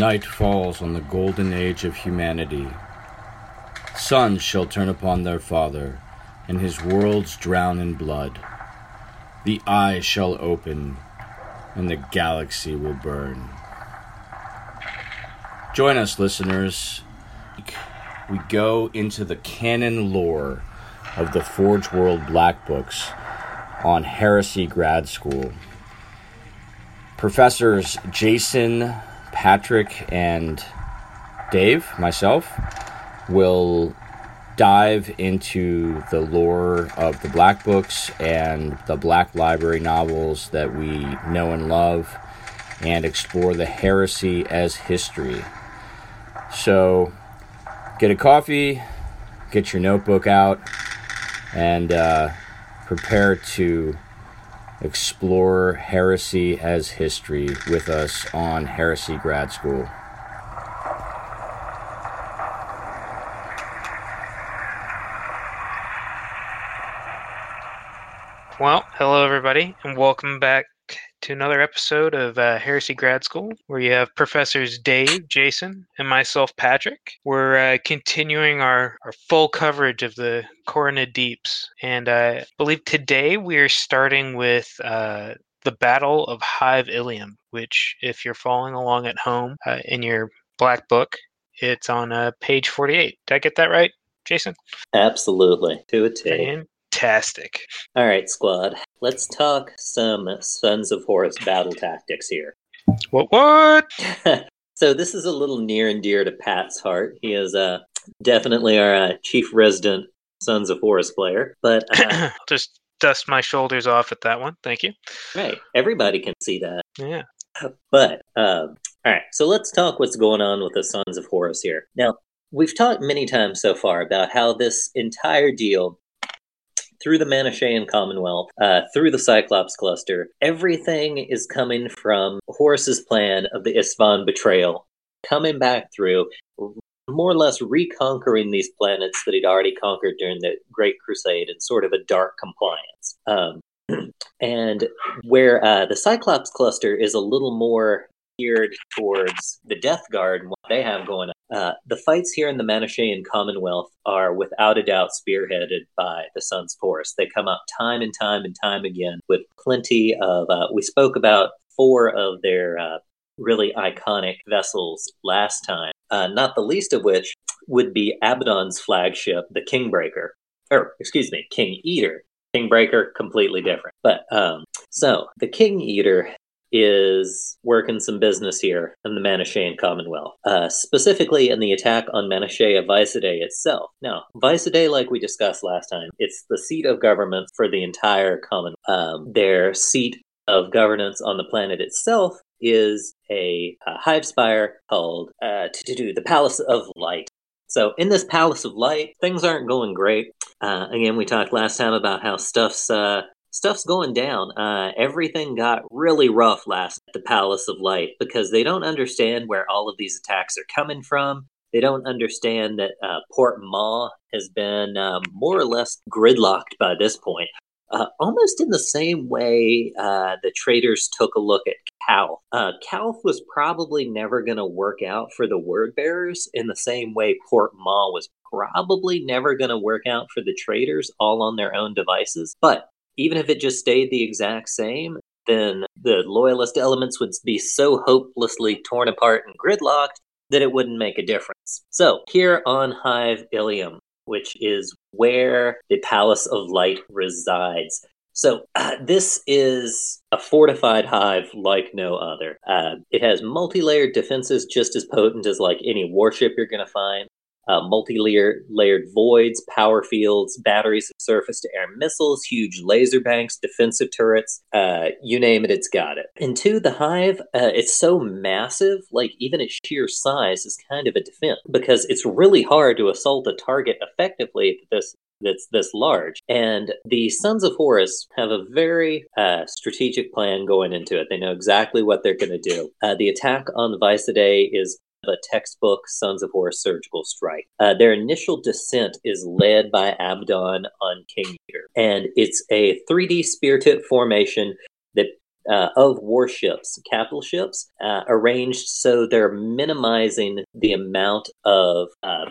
Night falls on the golden age of humanity. Sons shall turn upon their father, and his worlds drown in blood. The eye shall open, and the galaxy will burn. Join us, listeners. We go into the canon lore of the Forge World Black Books on Heresy Grad School. Professors Jason, Patrick, and Dave, myself, will dive into the lore of the Black Books and the Black Library novels that we know and love and explore the heresy as history. So, get a coffee, get your notebook out, and uh, prepare to explore heresy as history with us on Heresy Grad School. Well, hello everybody, and welcome back to another episode of uh, Heresy Grad School, where you have professors Dave, Jason, and myself, Patrick. We're uh, continuing our, our full coverage of the Coronid Deeps, and I believe today we are starting with uh, the Battle of Hive Ilium, which, if you're following along at home uh, in your black book, it's on uh, page 48. Did I get that right, Jason? Absolutely, to a T fantastic. All right, squad. Let's talk some Sons of Horus battle tactics here. What? What? so this is a little near and dear to Pat's heart. He is uh, definitely our uh, chief resident Sons of Horus player. But uh, just dust my shoulders off at that one. Thank you. Right. Everybody can see that. Yeah. But um, all right. So let's talk what's going on with the Sons of Horus here. Now, we've talked many times so far about how this entire deal through the Manichaean Commonwealth, uh, through the Cyclops cluster. Everything is coming from Horus's plan of the Isstvan betrayal, coming back through, more or less reconquering these planets that he'd already conquered during the Great Crusade in sort of a dark compliance. Um, and where uh, the Cyclops cluster is a little more geared towards the Death Guard and what they have going on. Uh, the fights here in the Manichaean Commonwealth are without a doubt spearheaded by the Sons Force. They come up time and time and time again with plenty of. Uh, we spoke about four of their uh, really iconic vessels last time, uh, not the least of which would be Abaddon's flagship, the Kingbreaker. Or, excuse me, King Eater. Kingbreaker, completely different. But um, so the King Eater is working some business here in the Manichaean Commonwealth, uh, specifically in the attack on Manichaea Vicedae itself. Now, Vicedae, like we discussed last time, it's the seat of government for the entire Commonwealth. Um, their seat of governance on the planet itself is a, a hive spire called uh, to do the Palace of Light. So, in this Palace of Light, things aren't going great. Uh, again, we talked last time about how stuff's uh, stuff's going down. Uh, everything got really rough last at the Palace of Light because they don't understand where all of these attacks are coming from. They don't understand that uh, Port Maw has been um, more or less gridlocked by this point. Uh, almost in the same way uh, the traitors took a look at Calth. Uh, Calth was probably never going to work out for the word bearers in the same way Port Maw was probably never going to work out for the traitors all on their own devices. But even if it just stayed the exact same, then the loyalist elements would be so hopelessly torn apart and gridlocked that it wouldn't make a difference. So, here on Hive Ilium, which is where the Palace of Light resides. So, uh, this is a fortified hive like no other. Uh, it has multi layered defenses just as potent as like any warship you're going to find uh, multi-layered voids, power fields, batteries of surface-to-air missiles, huge laser banks, defensive turrets, uh, you name it, it's got it. And two, the hive, uh, it's so massive, like even its sheer size is kind of a defense because it's really hard to assault a target effectively this that's this large. And the Sons of Horus have a very uh, strategic plan going into it. They know exactly what they're going to do. Uh, the attack on the Vicedae is a textbook Sons of Horus surgical strike. Uh, their initial descent is led by Abaddon on King Eater, and it's a 3D spear tip formation that uh, of warships, capital ships, uh, arranged so they're minimizing the amount of uh,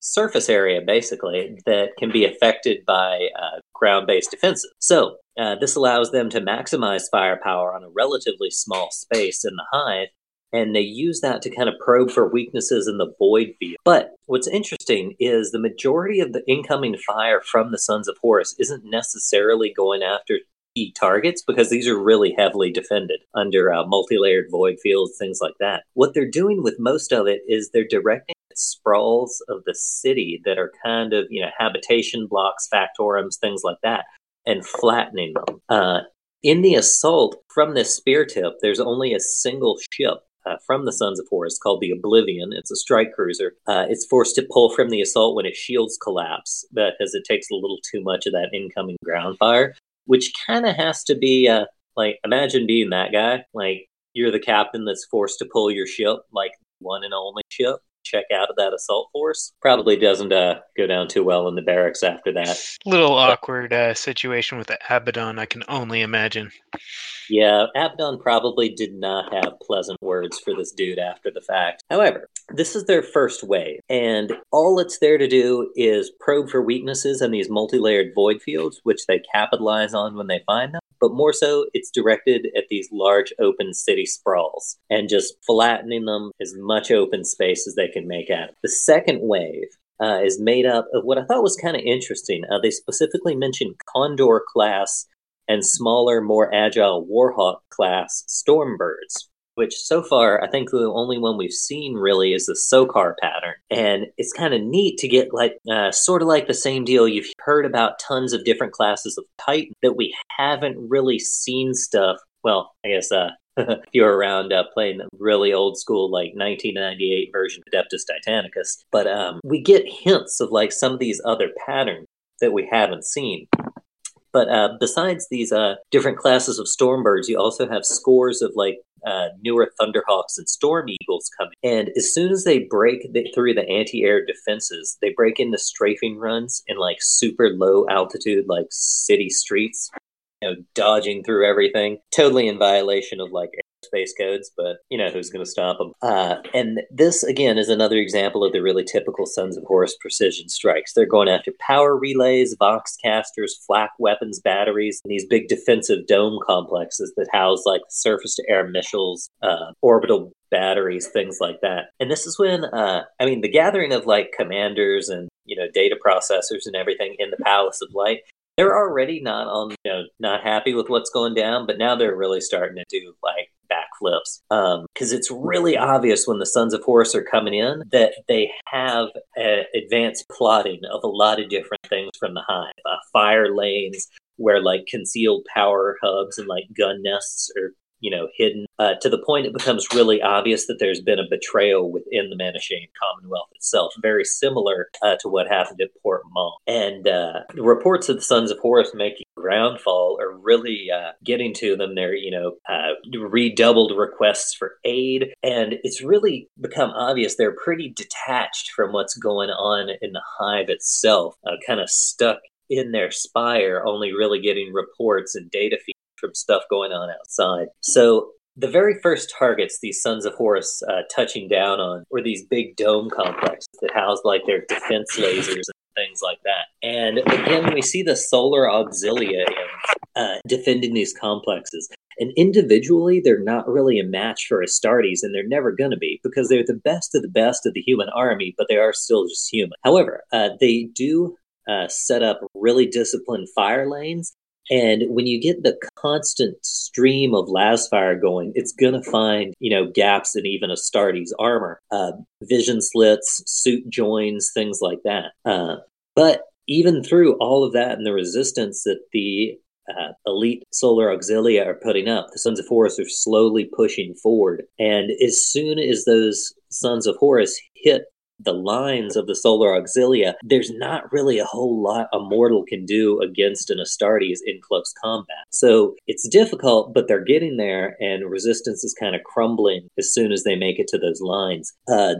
surface area, basically, that can be affected by uh, ground based defenses. So, uh, this allows them to maximize firepower on a relatively small space in the hive and they use that to kind of probe for weaknesses in the void field. But what's interesting is the majority of the incoming fire from the Sons of Horus isn't necessarily going after key targets because these are really heavily defended under uh, multi-layered void fields, things like that. What they're doing with most of it is they're directing at sprawls of the city that are kind of you know habitation blocks, factorums, things like that, and flattening them. Uh, in the assault from this spear tip, there's only a single ship uh, from the Sons of Horus called the Oblivion. It's a strike cruiser. Uh, it's forced to pull from the assault when its shields collapse because it takes a little too much of that incoming ground fire, which kind of has to be uh, like imagine being that guy. Like you're the captain that's forced to pull your ship, like one and only ship check out of that assault force. Probably doesn't uh, go down too well in the barracks after that. Little awkward uh, situation with Abaddon, I can only imagine. Yeah, Abaddon probably did not have pleasant words for this dude after the fact. However, this is their first wave, and all it's there to do is probe for weaknesses in these multi layered void fields, which they capitalize on when they find them but more so it's directed at these large open city sprawls and just flattening them as much open space as they can make out. The second wave uh, is made up of what I thought was kind of interesting. Uh, they specifically mentioned Condor class and smaller, more agile Warhawk class Stormbirds which so far I think the only one we've seen really is the Sokar pattern. And it's kind of neat to get like uh, sort of like the same deal. You've heard about tons of different classes of Titan that we haven't really seen stuff. Well, I guess uh, if you're around uh, playing really old school like 1998 version of Adeptus Titanicus, but um, we get hints of like some of these other patterns that we haven't seen. But uh, besides these uh, different classes of Stormbirds, you also have scores of like uh, newer Thunderhawks and Storm Eagles coming. And as soon as they break the, through the anti-air defenses, they break into strafing runs in like super low altitude, like city streets. Know, dodging through everything, totally in violation of like space codes, but you know who's going to stop them. Uh, and this again is another example of the really typical Sons of Horus precision strikes. They're going after power relays, vox casters, flak weapons batteries, and these big defensive dome complexes that house like surface to air missiles, uh, orbital batteries, things like that. And this is when, uh, I mean, the gathering of like commanders and you know data processors and everything in the Palace of Light they're already not on you know not happy with what's going down but now they're really starting to do like backflips. Because um, it's really obvious when the Sons of Horus are coming in that they have advanced plotting of a lot of different things from the hive, uh, fire lanes where like concealed power hubs and like gun nests are you know, hidden uh, to the point it becomes really obvious that there's been a betrayal within the Manichaean Commonwealth itself, very similar uh, to what happened at Port Maw. And uh, the reports of the Sons of Horus making groundfall are really uh, getting to them. They're, you know, uh, redoubled requests for aid. And it's really become obvious they're pretty detached from what's going on in the hive itself, uh, kind of stuck in their spire, only really getting reports and data feeds from stuff going on outside. So the very first targets these Sons of Horus uh, touching down on were these big dome complexes that housed like their defense lasers and things like that. And again, we see the solar auxilia uh, defending these complexes. And individually, they're not really a match for Astartes, and they're never going to be because they're the best of the best of the human army, but they are still just human. However, uh, they do uh, set up really disciplined fire lanes and when you get the constant stream of lasfire going, it's going to find, you know, gaps in even Astartes' armor, uh, vision slits, suit joins, things like that. Uh, but even through all of that and the resistance that the uh, elite solar auxilia are putting up, the Sons of Horus are slowly pushing forward. And as soon as those Sons of Horus hit the lines of the solar auxilia, there's not really a whole lot a mortal can do against an Astartes in close combat. So it's difficult, but they're getting there, and resistance is kind of crumbling as soon as they make it to those lines. Uh,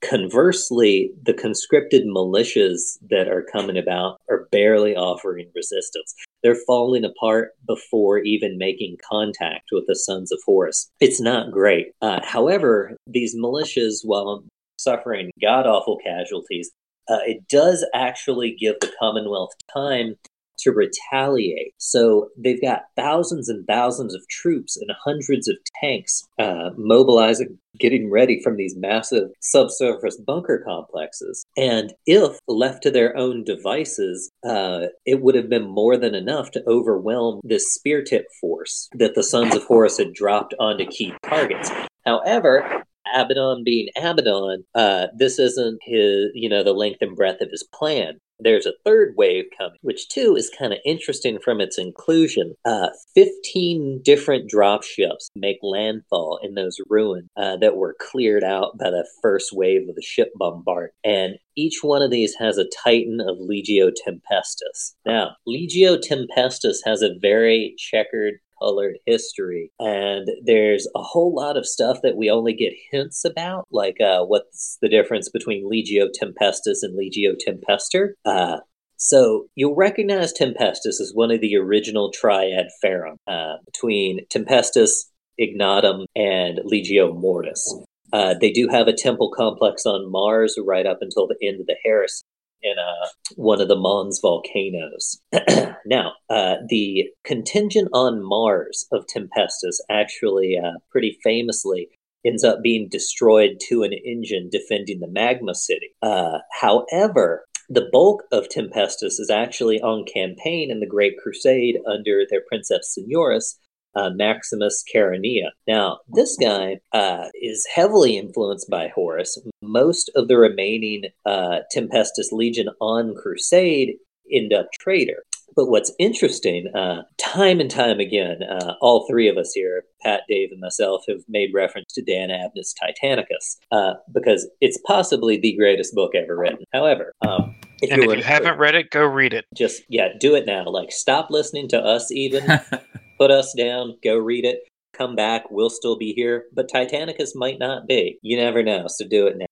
conversely, the conscripted militias that are coming about are barely offering resistance. They're falling apart before even making contact with the sons of Horus. It's not great. Uh, however, these militias, while suffering god awful casualties, uh, it does actually give the Commonwealth time to retaliate. So they've got thousands and thousands of troops and hundreds of tanks uh, mobilizing, getting ready from these massive subsurface bunker complexes. And if left to their own devices, uh, it would have been more than enough to overwhelm this spear tip force that the Sons of Horus had dropped onto key targets. However, Abaddon being Abaddon, uh, this isn't his, you know, the length and breadth of his plan. There's a third wave coming, which too is kind of interesting from its inclusion. Uh, 15 different drop ships make landfall in those ruins uh, that were cleared out by the first wave of the ship bombard. And each one of these has a Titan of Legio Tempestus. Now, Legio Tempestus has a very checkered colored history. And there's a whole lot of stuff that we only get hints about, like uh, what's the difference between Legio Tempestus and Legio Tempestor. Uh, so you'll recognize Tempestus as one of the original Triad Ferrum uh, between Tempestus, Ignatum, and Legio Mortis. Uh, they do have a temple complex on Mars right up until the end of the heresy in uh, one of the Mons volcanoes. now, uh, the contingent on Mars of Tempestus actually uh, pretty famously ends up being destroyed to an engine defending the magma city. Uh, however, the bulk of Tempestus is actually on campaign in the Great Crusade under their Princeps Senioris, uh, Maximus Chaeronea. Now, this guy uh, is heavily influenced by Horus. Most of the remaining uh, Tempestus Legion on Crusade end up traitor. But what's interesting, uh, time and time again, uh, all three of us here, Pat, Dave, and myself, have made reference to Dan Abnett's Titanicus uh, because it's possibly the greatest book ever written. However, um, if and you if you haven't read it, go read it. Just yeah, do it now. Like stop listening to us even put us down, go read it, come back, we'll still be here. But Titanicus might not be. You never know, so do it now.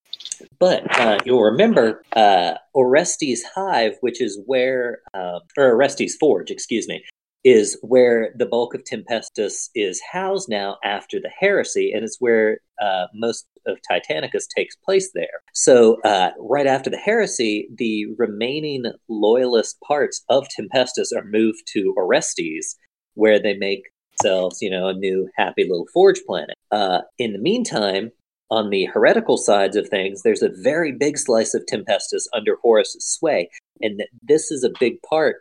But uh, you'll remember uh, Orestes Hive, which is where, uh, or Orestes Forge, excuse me, is where the bulk of Tempestus is housed now after the heresy, and it's where uh, most of Titanicus takes place there. So, uh, right after the heresy, the remaining loyalist parts of Tempestus are moved to Orestes, where they make themselves, you know, a new happy little forge planet. Uh, in the meantime, on the heretical sides of things, there's a very big slice of Tempestus under Horus's sway, and this is a big part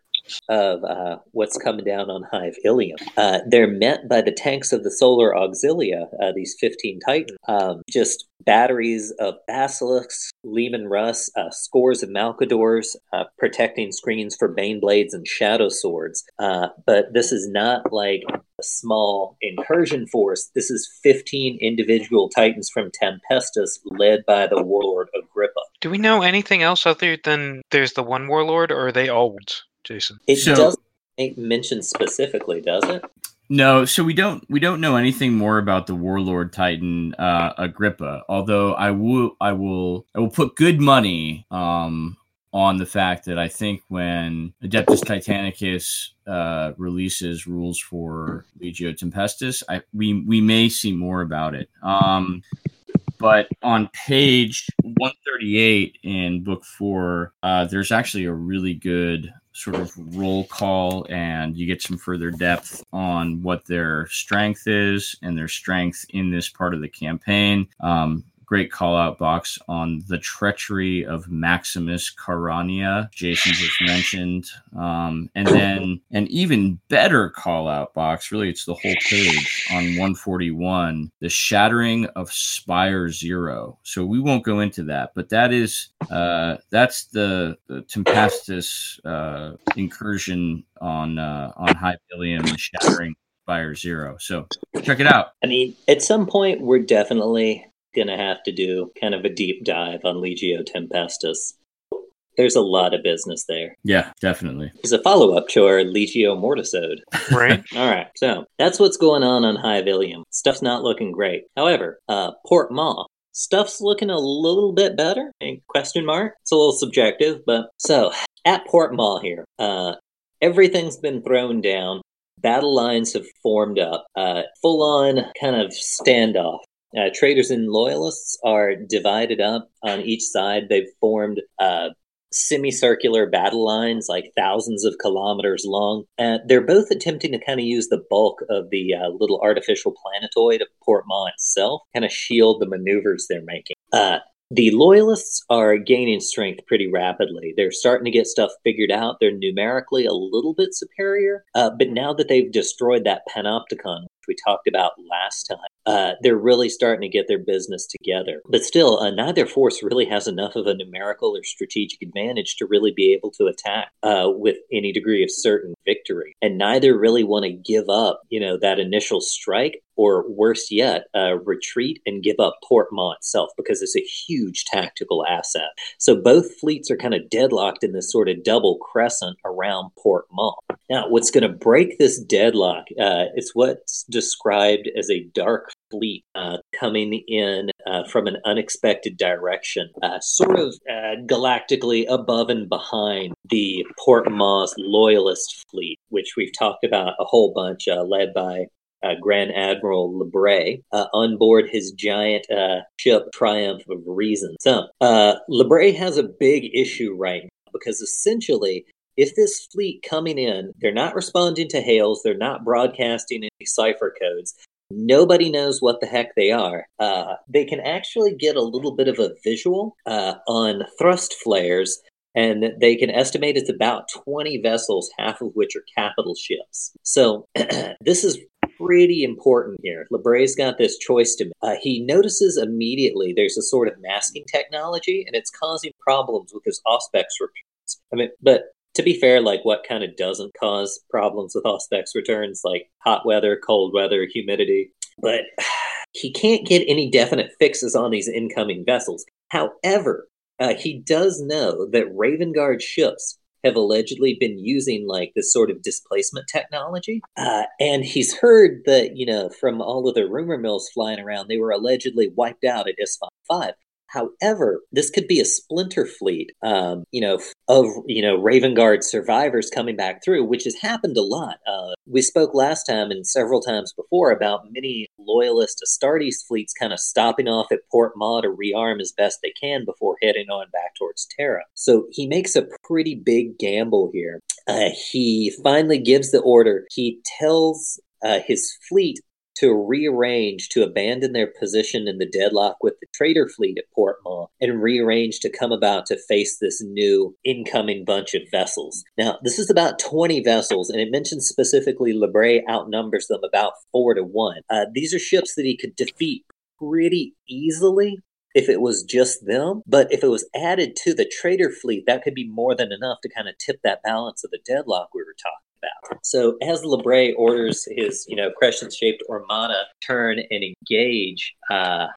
of uh, what's coming down on Hive Ilium. Uh, they're met by the tanks of the Solar Auxilia, uh, these 15 Titans, um, just batteries of basilisks, Leman Russ, uh, scores of Malcadors, uh, protecting screens for Bane Blades and Shadow Swords. Uh, but this is not like a small incursion force. This is 15 individual Titans from Tempestus, led by the warlord Agrippa. Do we know anything else other than there's the one warlord, or are they all? Jason? It so, doesn't mention specifically, does it? No, so we don't we don't know anything more about the warlord titan uh, Agrippa. Although I will I will I will put good money um, on the fact that I think when Adeptus Titanicus uh, releases rules for Legio Tempestus, I, we we may see more about it. Um, but on page 138 in book four, uh, there's actually a really good sort of roll call and you get some further depth on what their strength is and their strength in this part of the campaign. Um, great call out box on the treachery of Maximus Chaeronea, Jason just mentioned. Um, and then an even better call out box, really, it's the whole page on 141, the shattering of Spire Zero. So we won't go into that, but that is, uh, that's the, the Tempestus uh, incursion on, uh, on Ilium and shattering Spire Zero. So check it out. I mean, at some point, we're definitely going to have to do kind of a deep dive on Legio Tempestus. There's a lot of business there. Yeah, definitely. It's a follow up to our Legio Mortisode. Right. All right. So that's what's going on on Hive Ilium. Stuff's not looking great. However, uh, Port Maw stuff's looking a little bit better. Question mark. It's a little subjective, but so at Port Maw here, uh, everything's been thrown down. Battle lines have formed up. Uh, full on kind of standoff. Uh, traitors and loyalists are divided up on each side. They've formed uh, semicircular battle lines, like thousands of kilometers long. Uh, they're both attempting to kind of use the bulk of the uh, little artificial planetoid of Port Maw itself, kind of shield the maneuvers they're making. Uh, the loyalists are gaining strength pretty rapidly. They're starting to get stuff figured out. They're numerically a little bit superior, uh, but now that they've destroyed that panopticon, which we talked about last time, uh, they're really starting to get their business together. But still, uh, neither force really has enough of a numerical or strategic advantage to really be able to attack uh, with any degree of certain victory. And neither really want to give up, you know, that initial strike or worse yet, uh, retreat and give up Port Maw itself because it's a huge tactical asset. So both fleets are kind of deadlocked in this sort of double crescent around Port Maw. Now, what's going to break this deadlock uh, is what's described as a dark fleet uh, coming in uh, from an unexpected direction, uh, sort of uh, galactically above and behind the Port Maw's loyalist fleet, which we've talked about a whole bunch, uh, led by uh, Grand Admiral Lebray uh, on board his giant uh, ship Triumph of Reason. So, uh, Lebray has a big issue right now because essentially, if this fleet coming in, they're not responding to hails, they're not broadcasting any cipher codes. Nobody knows what the heck they are. Uh, they can actually get a little bit of a visual uh, on thrust flares and they can estimate it's about 20 vessels, half of which are capital ships. So this is pretty important here. Lebray's got this choice to make. Uh, he notices immediately there's a sort of masking technology, and it's causing problems with his Auspex returns. I mean, but to be fair, like what kind of doesn't cause problems with Auspex returns, like hot weather, cold weather, humidity. But he can't get any definite fixes on these incoming vessels. However, uh, he does know that Raven Guard ships have allegedly been using like this sort of displacement technology. Uh, and he's heard that, you know, from all of the rumor mills flying around, they were allegedly wiped out at Isstvan 5. However, this could be a splinter fleet, um, you know, of you know Raven Guard survivors coming back through, which has happened a lot. Uh, we spoke last time and several times before about many loyalist Astartes fleets kind of stopping off at Port Maw to rearm as best they can before heading on back towards Terra. So he makes a pretty big gamble here. Uh, he finally gives the order. He tells uh, his fleet to rearrange to abandon their position in the deadlock with the traitor fleet at Port Maw and rearrange to come about to face this new incoming bunch of vessels. Now, this is about 20 vessels, and it mentions specifically Lebray outnumbers them about four to one. Uh, these are ships that he could defeat pretty easily if it was just them. But if it was added to the traitor fleet, that could be more than enough to kind of tip that balance of the deadlock we were talking So as Lebray orders his, you know, crescent-shaped Armada turn and engage, uh,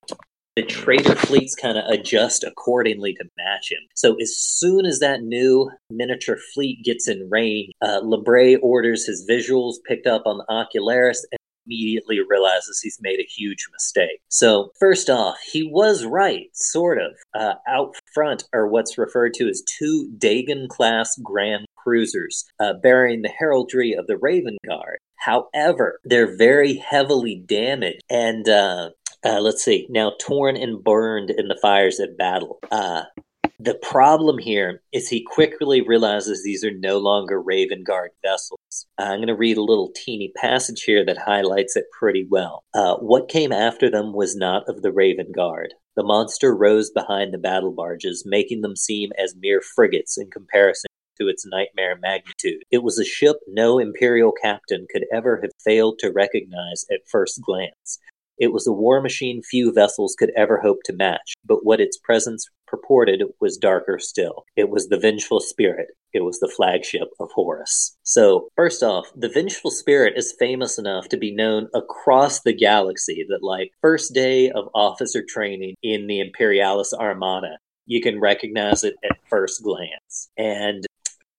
the traitor fleets kind of adjust accordingly to match him. So as soon as that new miniature fleet gets in range, uh, Lebray orders his visuals picked up on the Ocularis immediately realizes he's made a huge mistake. So, first off, he was right, sort of. Uh, out front are what's referred to as two Dagon class Grand cruisers uh, bearing the heraldry of the Raven Guard. However, they're very heavily damaged and uh, uh, let's see, now torn and burned in the fires of battle. Uh, the problem here is he quickly realizes these are no longer Raven Guard vessels. I'm going to read a little teeny passage here that highlights it pretty well. Uh, what came after them was not of the Raven Guard. The monster rose behind the battle barges, making them seem as mere frigates in comparison to its nightmare magnitude. It was a ship no Imperial captain could ever have failed to recognize at first glance. It was a war machine few vessels could ever hope to match, but what its presence purported was darker still. It was the Vengeful Spirit. It was the flagship of Horus. So, first off, the Vengeful Spirit is famous enough to be known across the galaxy that, like, first day of officer training in the Imperialis Armada, you can recognize it at first glance. And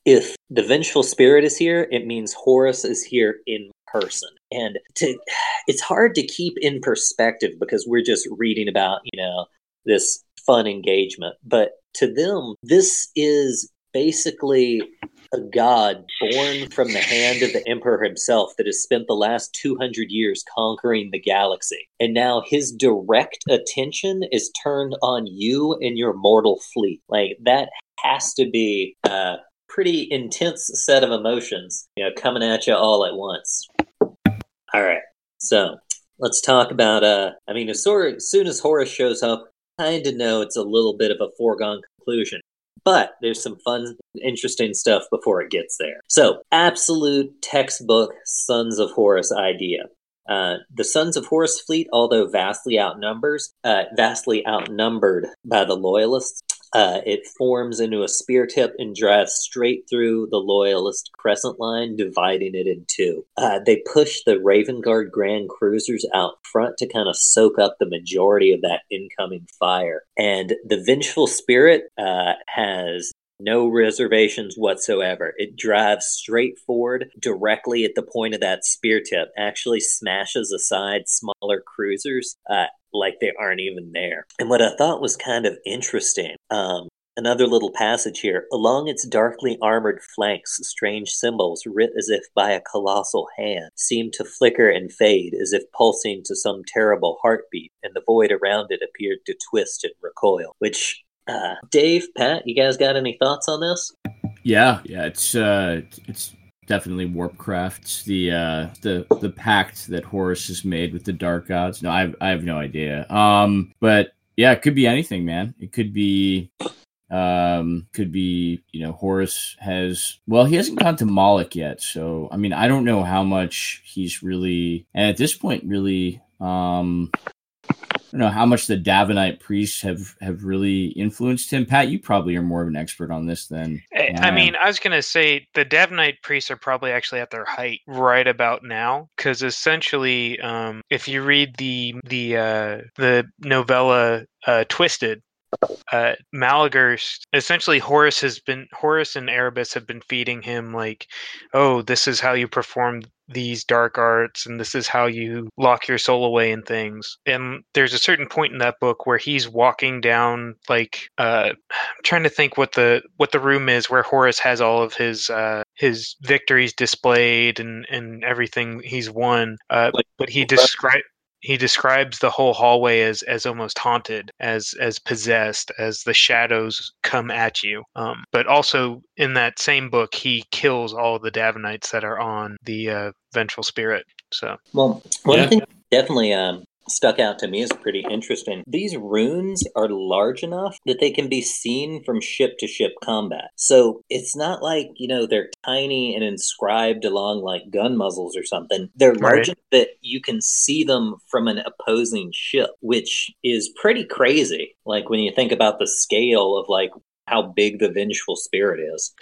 if the vengeful spirit is here, it means Horus is here in person. And to it's hard to keep in perspective because we're just reading about, you know, this fun engagement. But to them, this is basically a god born from the hand of the emperor himself that has spent the last 200 years conquering the galaxy. And now his direct attention is turned on you and your mortal fleet. Like, that has to be a pretty intense set of emotions, you know, coming at you all at once. All right. So let's talk about, uh, I mean, as, soon as Horus shows up, kind of know it's a little bit of a foregone conclusion. But there's some fun, interesting stuff before it gets there. So, absolute textbook Sons of Horus idea. Uh, the Sons of Horus fleet, although vastly outnumbers, uh, vastly outnumbered by the Loyalists, uh, it forms into a spear tip and drives straight through the Loyalist crescent line, dividing it in two. Uh, they push the Raven Guard Grand Cruisers out front to kind of soak up the majority of that incoming fire. And the Vengeful Spirit uh, has no reservations whatsoever. It drives straight forward directly at the point of that spear tip, actually smashes aside smaller cruisers uh, like they aren't even there. And what I thought was kind of interesting, um, Another little passage here. Along its darkly armored flanks, strange symbols, writ as if by a colossal hand, seemed to flicker and fade as if pulsing to some terrible heartbeat, and the void around it appeared to twist and recoil. Which uh, Dave, Pat, you guys got any thoughts on this? Yeah, yeah, it's uh, it's definitely Warpcraft. It's the uh, the the pact that Horus has made with the Dark Gods. No, I I have no idea. Um, but yeah, it could be anything, man. It could be um could be you know Horus has well he hasn't gone to Moloch yet so i mean i don't know how much he's really and at this point really um don't know how much the Davinite priests have have really influenced him. Pat, you probably are more of an expert on this than. I, I mean, I was gonna say the Davinite priests are probably actually at their height right about now, because essentially, um, if you read the the uh, the novella uh, Twisted, uh, essentially Horus has been Horus and Erebus have been feeding him like, oh, this is how you perform these dark arts, and this is how you lock your soul away and things. And there's a certain point in that book where he's walking down like, uh, I'm trying to think what the what the room is where Horus has all of his uh, his victories displayed and and everything he's won. Uh, but he described he describes the whole hallway as as almost haunted as as possessed as the shadows come at you um, but also in that same book he kills all the Davinites that are on the uh, vengeful spirit so well one yeah. thing definitely um, stuck out to me as pretty interesting. These runes are large enough that they can be seen from ship to ship combat. So it's not like, you know, they're tiny and inscribed along like gun muzzles or something. They're large right. enough that you can see them from an opposing ship, which is pretty crazy. Like when you think about the scale of like how big the vengeful spirit is.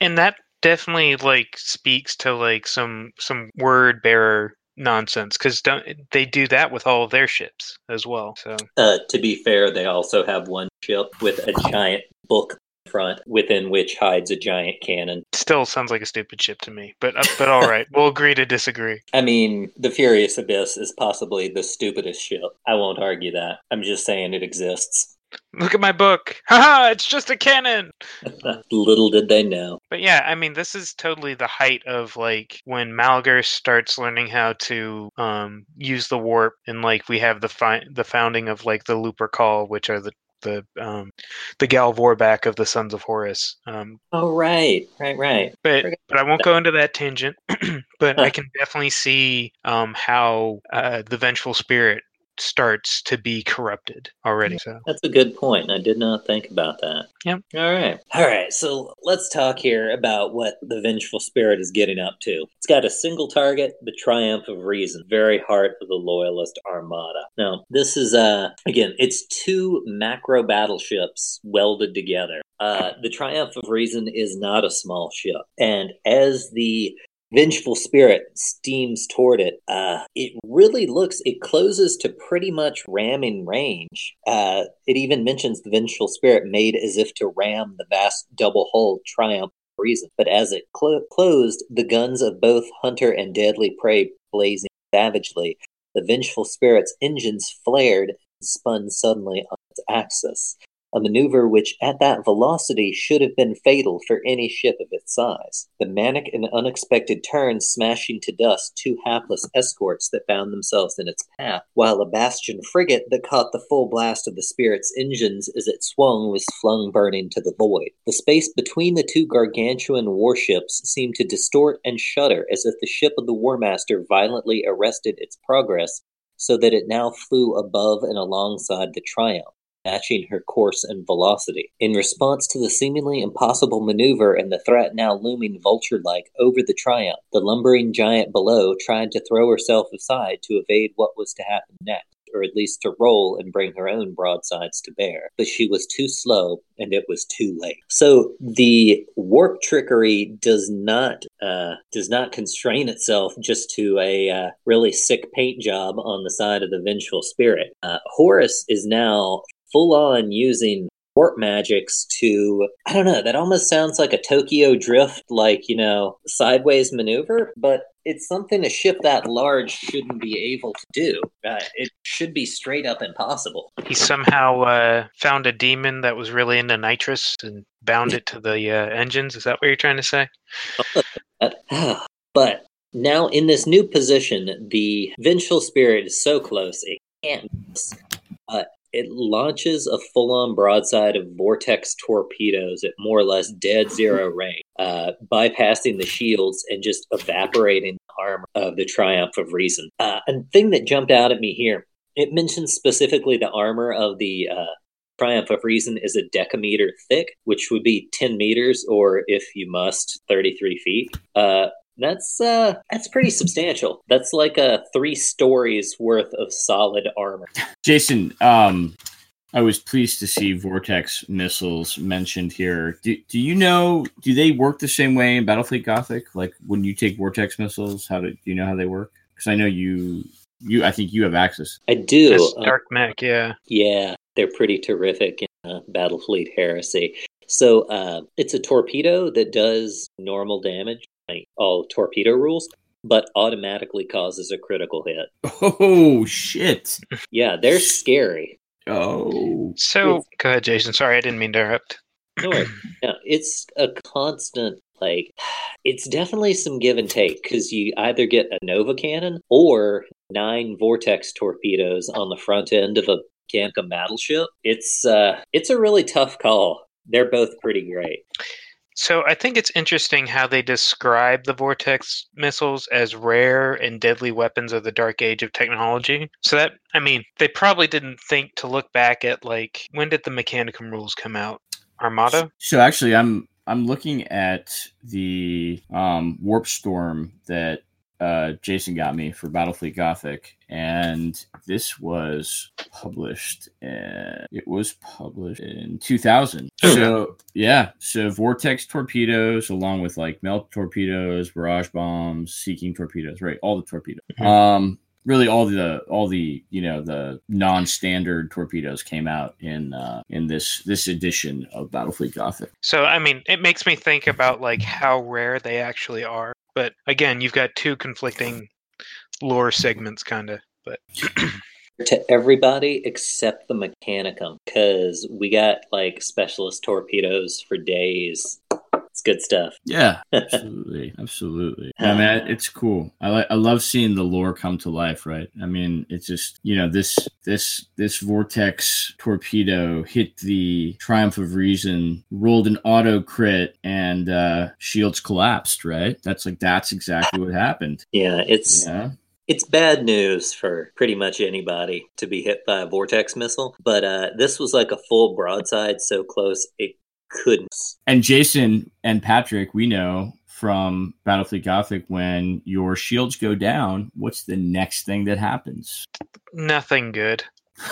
And that definitely like speaks to like some some word bearer nonsense because don't they do that with all of their ships as well so. Uh, to be fair they also have one ship with a giant book front within which hides a giant cannon. Still sounds like a stupid ship to me but uh, but all right we'll agree to disagree. I mean the furious abyss is possibly the stupidest ship. I won't argue that. I'm just saying it exists Look at my book. Haha, it's just a cannon. Little did they know. But yeah, I mean, this is totally the height of like when Malgar starts learning how to um, use the warp, and like we have the fi- the founding of like the Looper Call, which are the the um, the Gal Vorbak of the Sons of Horus. Um, oh right, right, right. But but I won't go into that tangent. but I can definitely see um, how uh, the Vengeful Spirit starts to be corrupted already. So that's a good point. I did not think about that. Yep. All right. All right. So let's talk here about what the vengeful spirit is getting up to. It's got a single target, the triumph of reason, very heart of the loyalist armada. Now, this is uh again, it's two macro battleships welded together. Uh, the Triumph of Reason is not a small ship. And as the vengeful spirit steams toward it. Uh, it really looks, it closes to pretty much ramming range. Uh, it even mentions the vengeful spirit made as if to ram the vast double hulled triumph reason. But as it cl- closed, the guns of both hunter and deadly prey blazing savagely, the vengeful spirit's engines flared and spun suddenly on its axis, a maneuver which at that velocity should have been fatal for any ship of its size. The manic and unexpected turn smashing to dust two hapless escorts that found themselves in its path, while a bastion frigate that caught the full blast of the Spirit's engines as it swung was flung burning to the void. The space between the two gargantuan warships seemed to distort and shudder as if the ship of the War Master violently arrested its progress so that it now flew above and alongside the Triumph matching her course and velocity. In response to the seemingly impossible maneuver and the threat now looming vulture like over the Triumph, the lumbering giant below tried to throw herself aside to evade what was to happen next or at least to roll and bring her own broadsides to bear. But she was too slow, and it was too late. So the warp trickery does not uh, does not constrain itself just to a uh, really sick paint job on the side of the vengeful spirit. Uh, Horus is now full on using warp magics to I don't know, that almost sounds like a Tokyo drift like, you know, sideways maneuver, but it's something a ship that large shouldn't be able to do. Uh, it should be straight up impossible. He somehow uh, found a demon that was really into nitrous and bound it to the uh, engines. Is that what you're trying to say? but now in this new position, the vengeful spirit is so close it can't miss. Uh, it launches a full-on broadside of vortex torpedoes at more or less dead zero range, uh, bypassing the shields and just evaporating the armor of the Triumph of Reason. Uh, a thing that jumped out at me here, it mentions specifically the armor of the uh, Triumph of Reason is a decameter thick, which would be 10 meters, or if you must, 33 feet. Uh, that's uh that's pretty substantial. That's like a three stories worth of solid armor. Jason, um I was pleased to see Vortex missiles mentioned here. Do, do you know do they work the same way in Battlefleet Gothic? Like when you take Vortex missiles, how do, do you know how they work? Because I know you you I think you have access. I do. That's Dark uh, Mech, yeah. Yeah, they're pretty terrific in uh, Battlefleet Heresy. So uh, it's a torpedo that does normal damage all torpedo rules, but automatically causes a critical hit. Oh shit! Yeah, they're scary. Oh. So it's, go ahead, Jason. Sorry, I didn't mean to interrupt. No, no, it's a constant like. It's definitely some give and take because you either get a Nova cannon or nine vortex torpedoes on the front end of a Gamka battleship. It's uh, it's a really tough call. They're both pretty great. So I think it's interesting how they describe the vortex missiles as rare and deadly weapons of the dark age of technology. So that I mean, they probably didn't think to look back at like when did the Mechanicum rules come out? Armada? So actually I'm I'm looking at the um, warp storm that uh, Jason got me for Battlefleet Gothic, and this was published. In, it was published in 2000. so yeah, so Vortex torpedoes, along with like melt torpedoes, barrage bombs, seeking torpedoes, right? All the torpedoes. Mm-hmm. Um, really all the all the you know the non-standard torpedoes came out in uh, in this this edition of Battlefleet Gothic. So I mean, it makes me think about like how rare they actually are. But again, you've got two conflicting lore segments, kind of. But to everybody except the Mechanicum, because we got like specialist torpedoes for days it's good stuff. Yeah, absolutely, absolutely. I mean, it's cool. I like. I love seeing the lore come to life. Right. I mean, it's just you know this this this vortex torpedo hit the Triumph of Reason, rolled an auto crit, and uh, shields collapsed. Right. That's like that's exactly what happened. Yeah, it's. Yeah it's bad news for pretty much anybody to be hit by a vortex missile, but uh, this was like a full broadside so close it couldn't. And Jason and Patrick, we know from Battlefleet Gothic when your shields go down, what's the next thing that happens? Nothing good.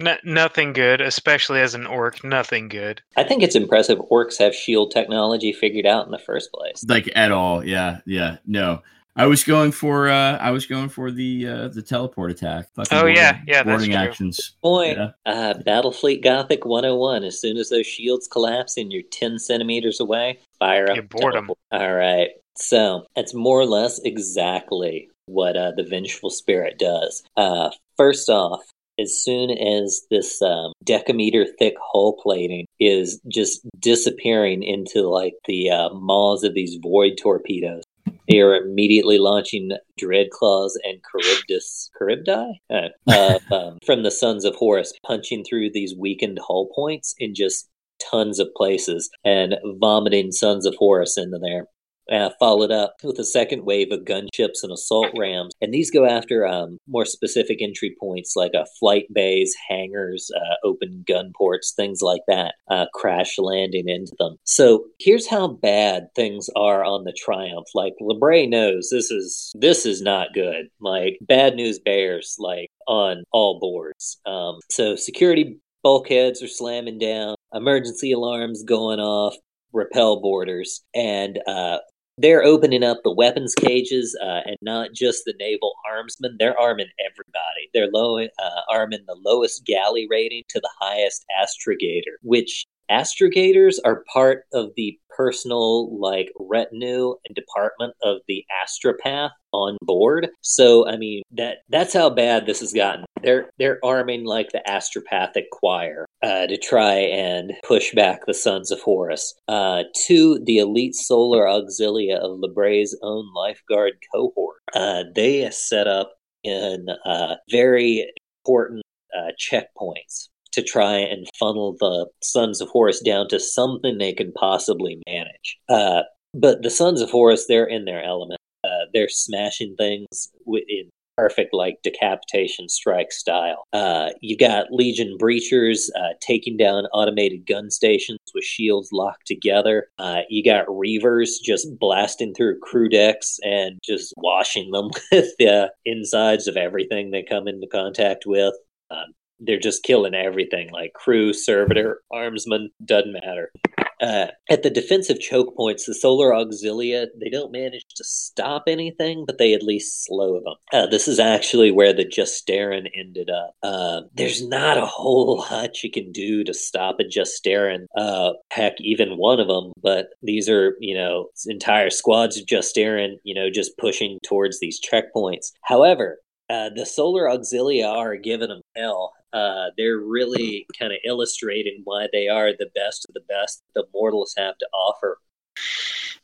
N- nothing good, especially as an orc. Nothing good. I think it's impressive orcs have shield technology figured out in the first place. Like at all, yeah, yeah. No, I was going for uh I was going for the uh the teleport attack. Fucking oh boarding, yeah, yeah, boarding actions. Boy, yeah. uh, Battlefleet Gothic 101. As soon as those shields collapse and you're 10 centimeters away, fire up. You board them. All right. So it's more or less exactly what uh, the Vengeful Spirit does. Uh, first off, as soon as this um, decameter thick hull plating is just disappearing into like the uh, maws of these void torpedoes, they are immediately launching Dreadclaws and Charybdis, Charybdi? Uh, uh, um, from the Sons of Horus, punching through these weakened hull points in just tons of places and vomiting Sons of Horus into there uh, followed up with a second wave of gunships and assault rams. And these go after um, more specific entry points like uh, flight bays, hangars, uh, open gun ports, things like that, uh, crash landing into them. So here's how bad things are on the Triumph. Like Labray knows this is this is not good. Like bad news bears like on all boards. Um, so security bulkheads are slamming down, emergency alarms going off, repel borders and uh, they're opening up the weapons cages uh, and not just the naval armsmen. They're arming everybody. They're low, uh, arming the lowest galley rating to the highest astrogator, which astrogators are part of the personal like retinue and department of the astropath on board. So i mean that that's how bad this has gotten. They're they're arming like the astropathic choir uh, to try and push back the sons of horus uh, to the elite solar auxilia of lebray's own lifeguard cohort. Uh, they set up in uh, very important uh, checkpoints to try and funnel the Sons of Horus down to something they can possibly manage. Uh, but the Sons of Horus, they're in their element. Uh, they're smashing things in perfect like decapitation strike style. Uh, you got Legion breachers uh, taking down automated gun stations with shields locked together. Uh, you got Reavers just blasting through crew decks and just washing them with the insides of everything they come into contact with. Um, they're just killing everything like crew, servitor, armsman, doesn't matter. Uh, at the defensive choke points, the Solar Auxilia, they don't manage to stop anything, but they at least slow them. Uh, this is actually where the Justaerin ended up. Uh, there's not a whole lot you can do to stop a Justaerin, uh, heck, even one of them, but these are, you know, entire squads of Justaerin, you know, just pushing towards these checkpoints. However, uh, the solar auxilia are giving them hell. Uh, they're really kind of illustrating why they are the best of the best the mortals have to offer.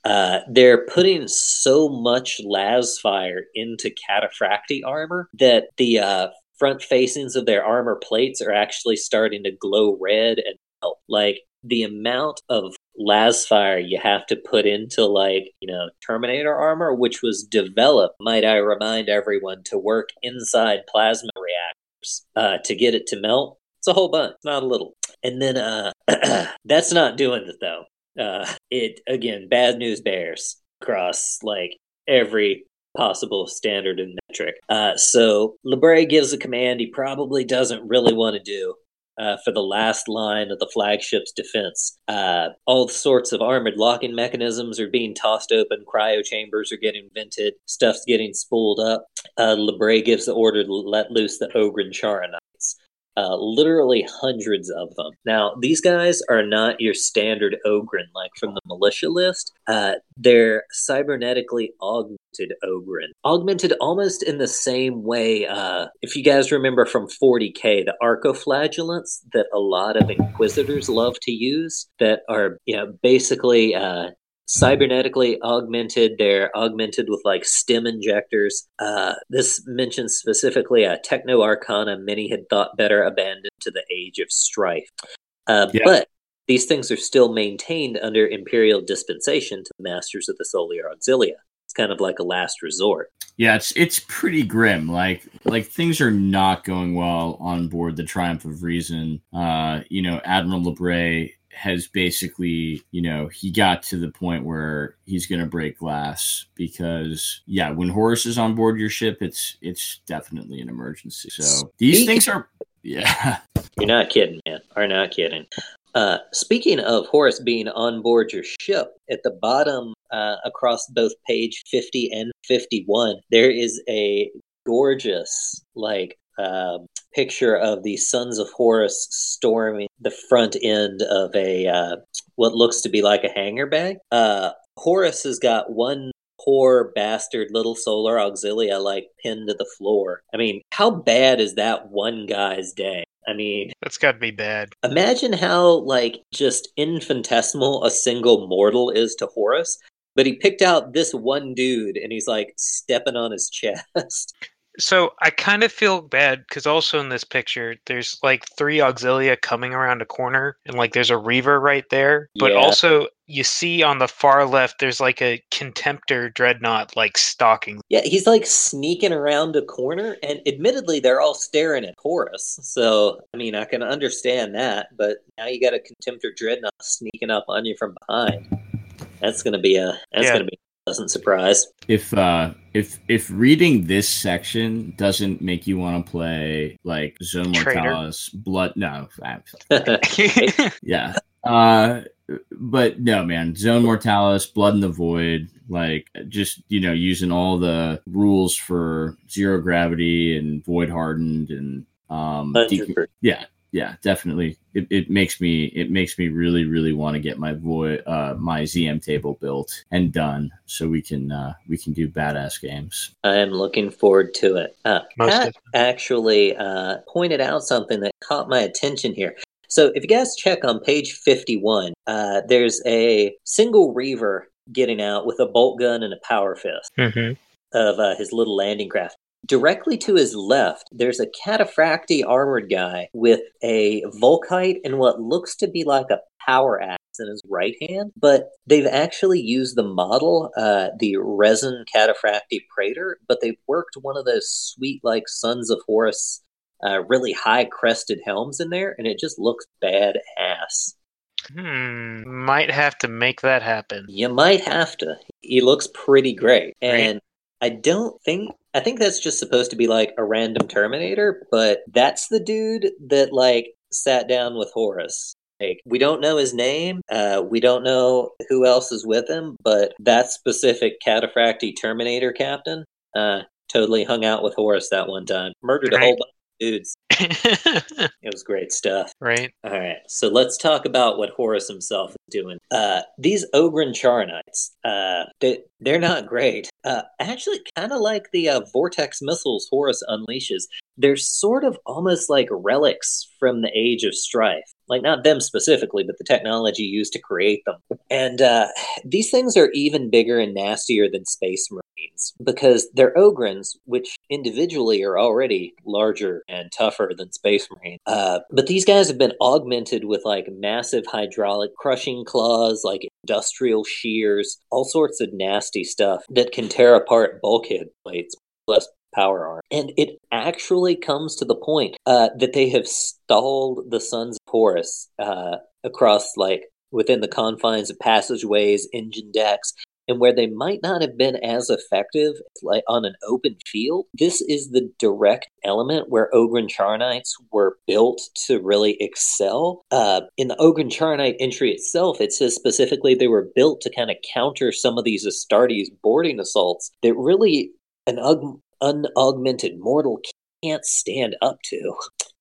Uh, they're putting so much las fire into cataphractii armor that the uh, front facings of their armor plates are actually starting to glow red and melt. Like the amount of Lasfire you have to put into like, you know, Terminator armor, which was developed, might I remind everyone, to work inside plasma uh, to get it to melt. It's a whole bunch, not a little. And then uh, that's not doing it though. Uh, it again, bad news bears across like every possible standard and metric. Uh, so Labray gives a command he probably doesn't really want to do uh, for the last line of the flagship's defense. Uh, all sorts of armored locking mechanisms are being tossed open, cryo chambers are getting vented, stuff's getting spooled up. Uh, gives the order to let loose the Ogryn Charonites uh, literally hundreds of them. Now, these guys are not your standard Ogryn like from the militia list. Uh, they're cybernetically augmented Ogryn. Augmented almost in the same way, uh, if you guys remember from 40k, the arcoflagellants that a lot of Inquisitors love to use that are you know, basically uh, cybernetically augmented. They're augmented with like stem injectors. Uh, this mentions specifically a techno arcana many had thought better abandoned to the age of strife. Uh, yeah. But these things are still maintained under imperial dispensation to the masters of the Solar Auxilia. It's kind of like a last resort. Yeah, it's it's pretty grim. Like like things are not going well on board the Triumph of Reason. Uh, you know, Admiral Labray has basically, you know, he got to the point where he's going to break glass because, yeah, when Horus is on board your ship, it's it's definitely an emergency. So these things are, yeah. You're not kidding, man. Are not kidding. Uh, speaking of Horus being on board your ship, at the bottom uh, across both page 50 and 51, there is a gorgeous, like, um, picture of the Sons of Horus storming the front end of a uh, what looks to be like a hangar bay. Uh, Horus has got one poor bastard little solar auxilia like pinned to the floor. I mean, how bad is that one guy's day? I mean, That's got to be bad. imagine how like just infinitesimal a single mortal is to Horus. But he picked out this one dude and he's like stepping on his chest. So I kind of feel bad because also in this picture, there's like three auxilia coming around a corner, and like there's a reaver right there. But Yeah. also, you see on the far left, there's like a contemptor dreadnought like stalking. Yeah, he's like sneaking around a corner, and admittedly, they're all staring at Horus. So, I mean, I can understand that, but now you got a contemptor dreadnought sneaking up on you from behind. That's gonna be a that's Yeah. gonna be pleasant surprise. If uh if if reading this section doesn't make you want to play like Zone Mortalis, Blood no, yeah. Uh but no man, Zone Mortalis, Blood in the Void, like just you know, using all the rules for zero gravity and void hardened and um Hundred decom- percent. yeah yeah definitely it, it makes me it makes me really really want to get my void uh my zm table built and done so we can uh we can do badass games I am looking forward to it. Uh, Pat actually uh, pointed out something that caught my attention here. So, if you guys check on page 51, uh, there's a single Reaver getting out with a bolt gun and a power fist hmm of uh, his little landing craft. Directly to his left, there's a cataphractii armored guy with a Volkite and what looks to be like a power axe in his right hand, but they've actually used the model, uh, the resin cataphractii praetor, but they've worked one of those sweet, like Sons of Horus, uh, really high crested helms in there, and it just looks badass. Hmm. Might have to make that happen. You might have to. He looks pretty great. Right. And I don't think I think that's just supposed to be like a random Terminator, but that's the dude that like sat down with Horus. Like we don't know his name, uh, we don't know who else is with him, but that specific cataphractii Terminator captain uh, totally hung out with Horus that one time. Murdered a whole bunch of dudes. It was great stuff. right. All right, so let's talk about what Horus himself is doing. Uh, these Ogryn Charonites, uh, they, they're not great. Uh, actually, kind of like the uh, vortex missiles Horus unleashes. They're sort of almost like relics from the Age of Strife. Like, not them specifically, but the technology used to create them. And uh, these things are even bigger and nastier than Space Marines because they're Ogryns, which individually are already larger and tougher than Space Marines. Uh, but these guys have been augmented with like massive hydraulic crushing claws, like industrial shears, all sorts of nasty stuff that can tear apart bulkhead plates. Less power arm. And it actually comes to the point uh, that they have stalled the sun's Horus uh, across like within the confines of passageways, engine decks, and where they might not have been as effective like on an open field, this is the direct element where Ogryn Charonites were built to really excel. Uh, in the Ogryn Charonite entry itself, it says specifically they were built to kind of counter some of these Astartes boarding assaults that really an unaugmented mortal can't stand up to.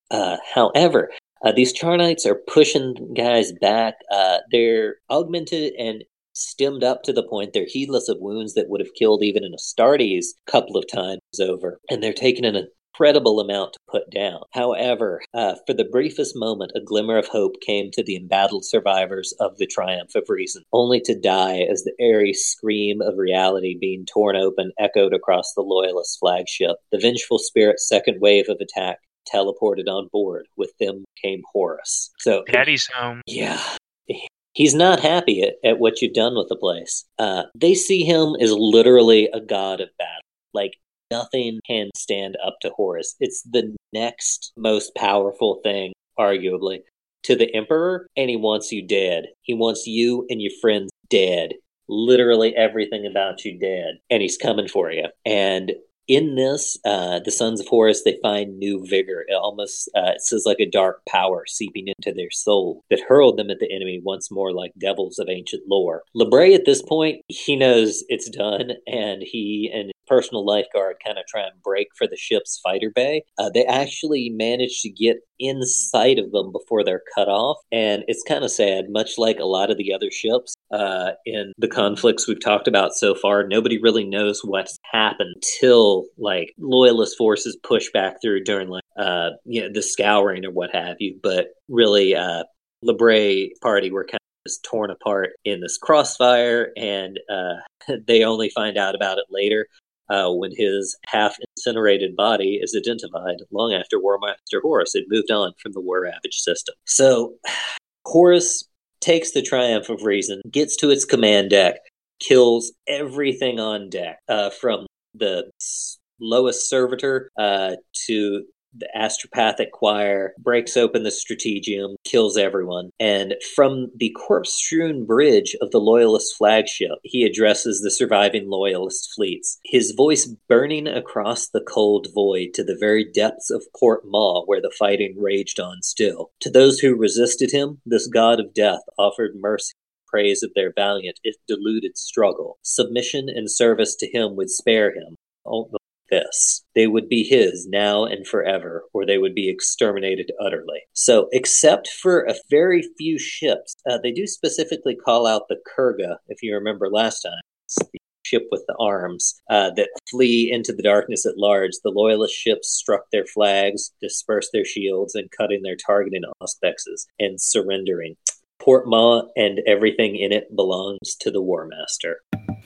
Uh, however, uh, these Charonites are pushing guys back. Uh, they're augmented and stemmed up to the point they're heedless of wounds that would have killed even an Astartes a couple of times over, and they're taking an incredible amount to put down. However, uh, for the briefest moment, a glimmer of hope came to the embattled survivors of the triumph of reason, only to die as the airy scream of reality being torn open echoed across the Loyalist flagship. The vengeful spirit's second wave of attack teleported on board. With them came Horus. So Daddy's home. yeah. He's not happy at, at what you've done with the place. Uh, they see him as literally a god of battle. Like, nothing can stand up to Horus. It's the next most powerful thing, arguably, to the Emperor, and he wants you dead. He wants you and your friends dead. Literally everything about you dead. And he's coming for you. And in this, uh, the Sons of Horus, they find new vigor. It almost uh, it says like a dark power seeping into their soul that hurled them at the enemy once more like devils of ancient lore. LeBray, at this point, he knows it's done, and he and personal lifeguard kind of try and break for the ship's fighter bay. Uh, they actually manage to get inside of them before they're cut off, and it's kind of sad. Much like a lot of the other ships, uh, in the conflicts we've talked about so far. Nobody really knows what's happened till like loyalist forces push back through during like uh, you know the scouring or what have you. But really, uh, Lebray party were kind of torn apart in this crossfire, and uh, they only find out about it later. Uh, when his half incinerated body is identified long after War Master Horus had moved on from the War Ravage system. So Horus takes the triumph of reason, gets to its command deck, kills everything on deck, uh, from the lowest servitor uh, to the astropathic choir breaks open the strategium, kills everyone. And from the corpse strewn bridge of the Loyalist flagship, he addresses the surviving Loyalist fleets, his voice burning across the cold void to the very depths of Port Maw, where the fighting raged on still. To those who resisted him, this god of death offered mercy praise of their valiant, if deluded, struggle. Submission and service to him would spare him oh, this. They would be his now and forever, or they would be exterminated utterly. So, except for a very few ships, uh, they do specifically call out the Kurga, if you remember last time. The ship with the arms uh, that flee into the darkness at large. The loyalist ships struck their flags, dispersed their shields, and cutting their targeting auspexes and surrendering. Port Maw and everything in it belongs to the War Master.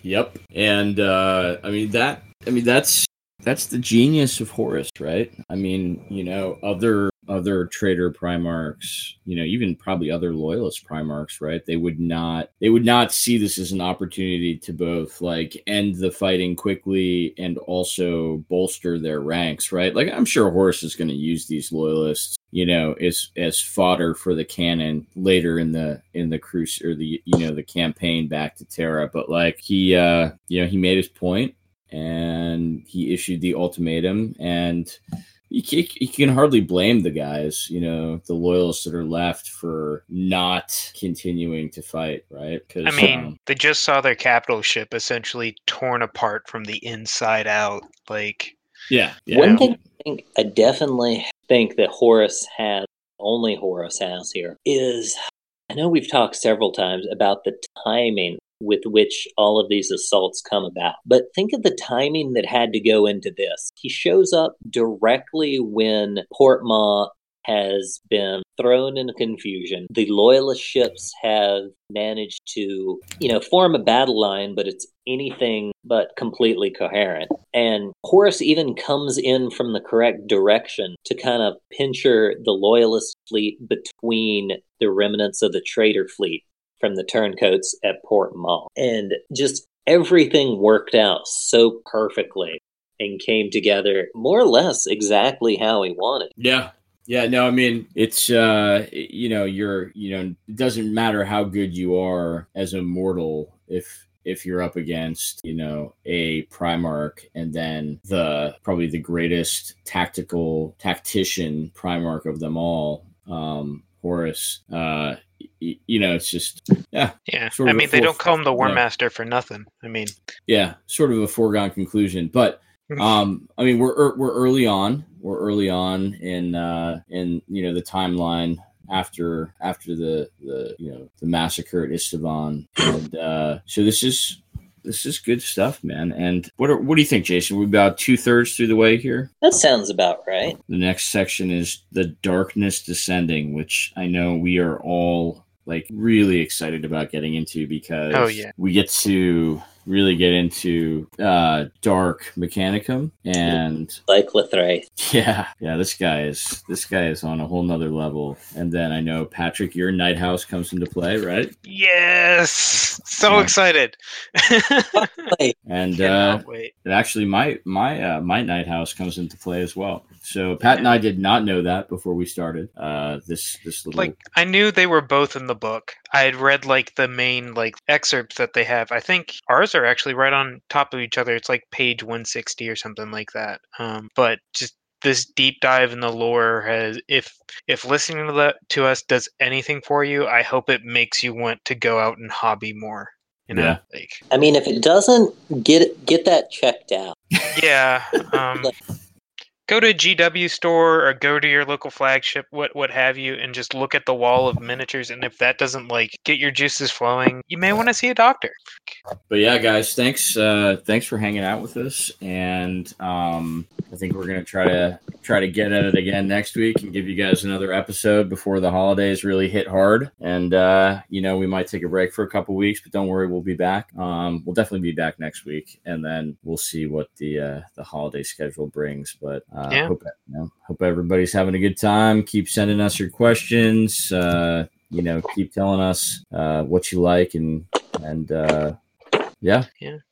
Yep, and uh, I mean that. I mean that's that's the genius of Horus, right? I mean, you know, other other traitor primarchs, you know, even probably other loyalist primarchs, right? They would not they would not see this as an opportunity to both like end the fighting quickly and also bolster their ranks, right? Like I'm sure Horus is going to use these loyalists, you know, as as fodder for the cannon later in the in the cruise or the you know the campaign back to Terra, but like he uh you know, he made his point and he issued the ultimatum and you, you can hardly blame the guys, you know, the loyalists that are left for not continuing to fight, right? I mean, um, they just saw their capital ship essentially torn apart from the inside out. Like, yeah. yeah. One thing I think I definitely think that Horus has, only Horus has here, is I know we've talked several times about the timing with which all of these assaults come about. But think of the timing that had to go into this. He shows up directly when Port Maw has been thrown into confusion. The loyalist ships have managed to, you know, form a battle line, but it's anything but completely coherent. And Horus even comes in from the correct direction to kind of pincher the loyalist fleet between the remnants of the traitor fleet from the turncoats at Port Maw. And just everything worked out so perfectly and came together more or less exactly how he wanted. Yeah. Yeah, no, I mean, it's uh you know, you're you know, it doesn't matter how good you are as a mortal if if you're up against, you know, a Primarch and then the probably the greatest tactical tactician Primarch of them all, um, Horus, uh, you know, it's just yeah, yeah. I mean, they don't call him the War Master for nothing. I mean, yeah, sort of a foregone conclusion. But um, I mean, we're er, we're early on. We're early on in uh, in you know the timeline after after the the you know the massacre at Isstvan, and uh, so this is this is good stuff, man. And what are, what do you think, Jason? We're about two thirds through the way here. That sounds about right. The next section is the darkness descending, which I know we are all like really excited about getting into because oh, yeah. we get to really get into uh dark mechanicum and like Lithray. Yeah, yeah, this guy is this guy is on a whole nother level. And then I know Patrick, your night house comes into play, right? Yes. So yeah. excited. and uh wait. actually my my uh my night house comes into play as well. So Pat and I did not know that before we started. Uh, this this little like I knew they were both in the book. I had read like the main like excerpts that they have. I think ours are actually right on top of each other. It's like page 160 or something like that. Um, but just this deep dive in the lore has if if listening to that to us does anything for you, I hope it makes you want to go out and hobby more. You know, yeah. like I mean, if it doesn't get get that checked out. Yeah. Um, go to a GW store or go to your local flagship, what what have you, and just look at the wall of miniatures. And if that doesn't like get your juices flowing, you may want to see a doctor. But yeah, guys, thanks uh, thanks for hanging out with us, and um, I think we're gonna try to try to get at it again next week and give you guys another episode before the holidays really hit hard. And uh, you know, we might take a break for a couple weeks, but don't worry, we'll be back. Um, we'll definitely be back next week, and then we'll see what the uh, the holiday schedule brings. But uh, Yeah. hope you know, hope everybody's having a good time. Keep sending us your questions. Uh, you know, keep telling us uh, what you like and and uh, yeah,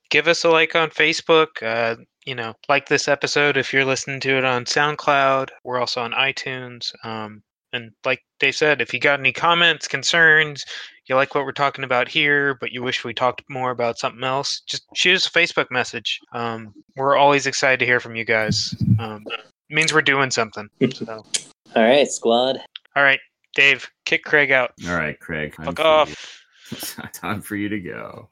give us a like on Facebook. Uh, you know, like this episode if you're listening to it on SoundCloud. We're also on iTunes. Um, and like they said, if you got any comments, concerns, you like what we're talking about here, but you wish we talked more about something else, just shoot us a Facebook message. Um, we're always excited to hear from you guys. Um, it means we're doing something. So, All right, squad. all right, Dave, kick Craig out. All right, Craig. time Fuck off. you- time for you to go.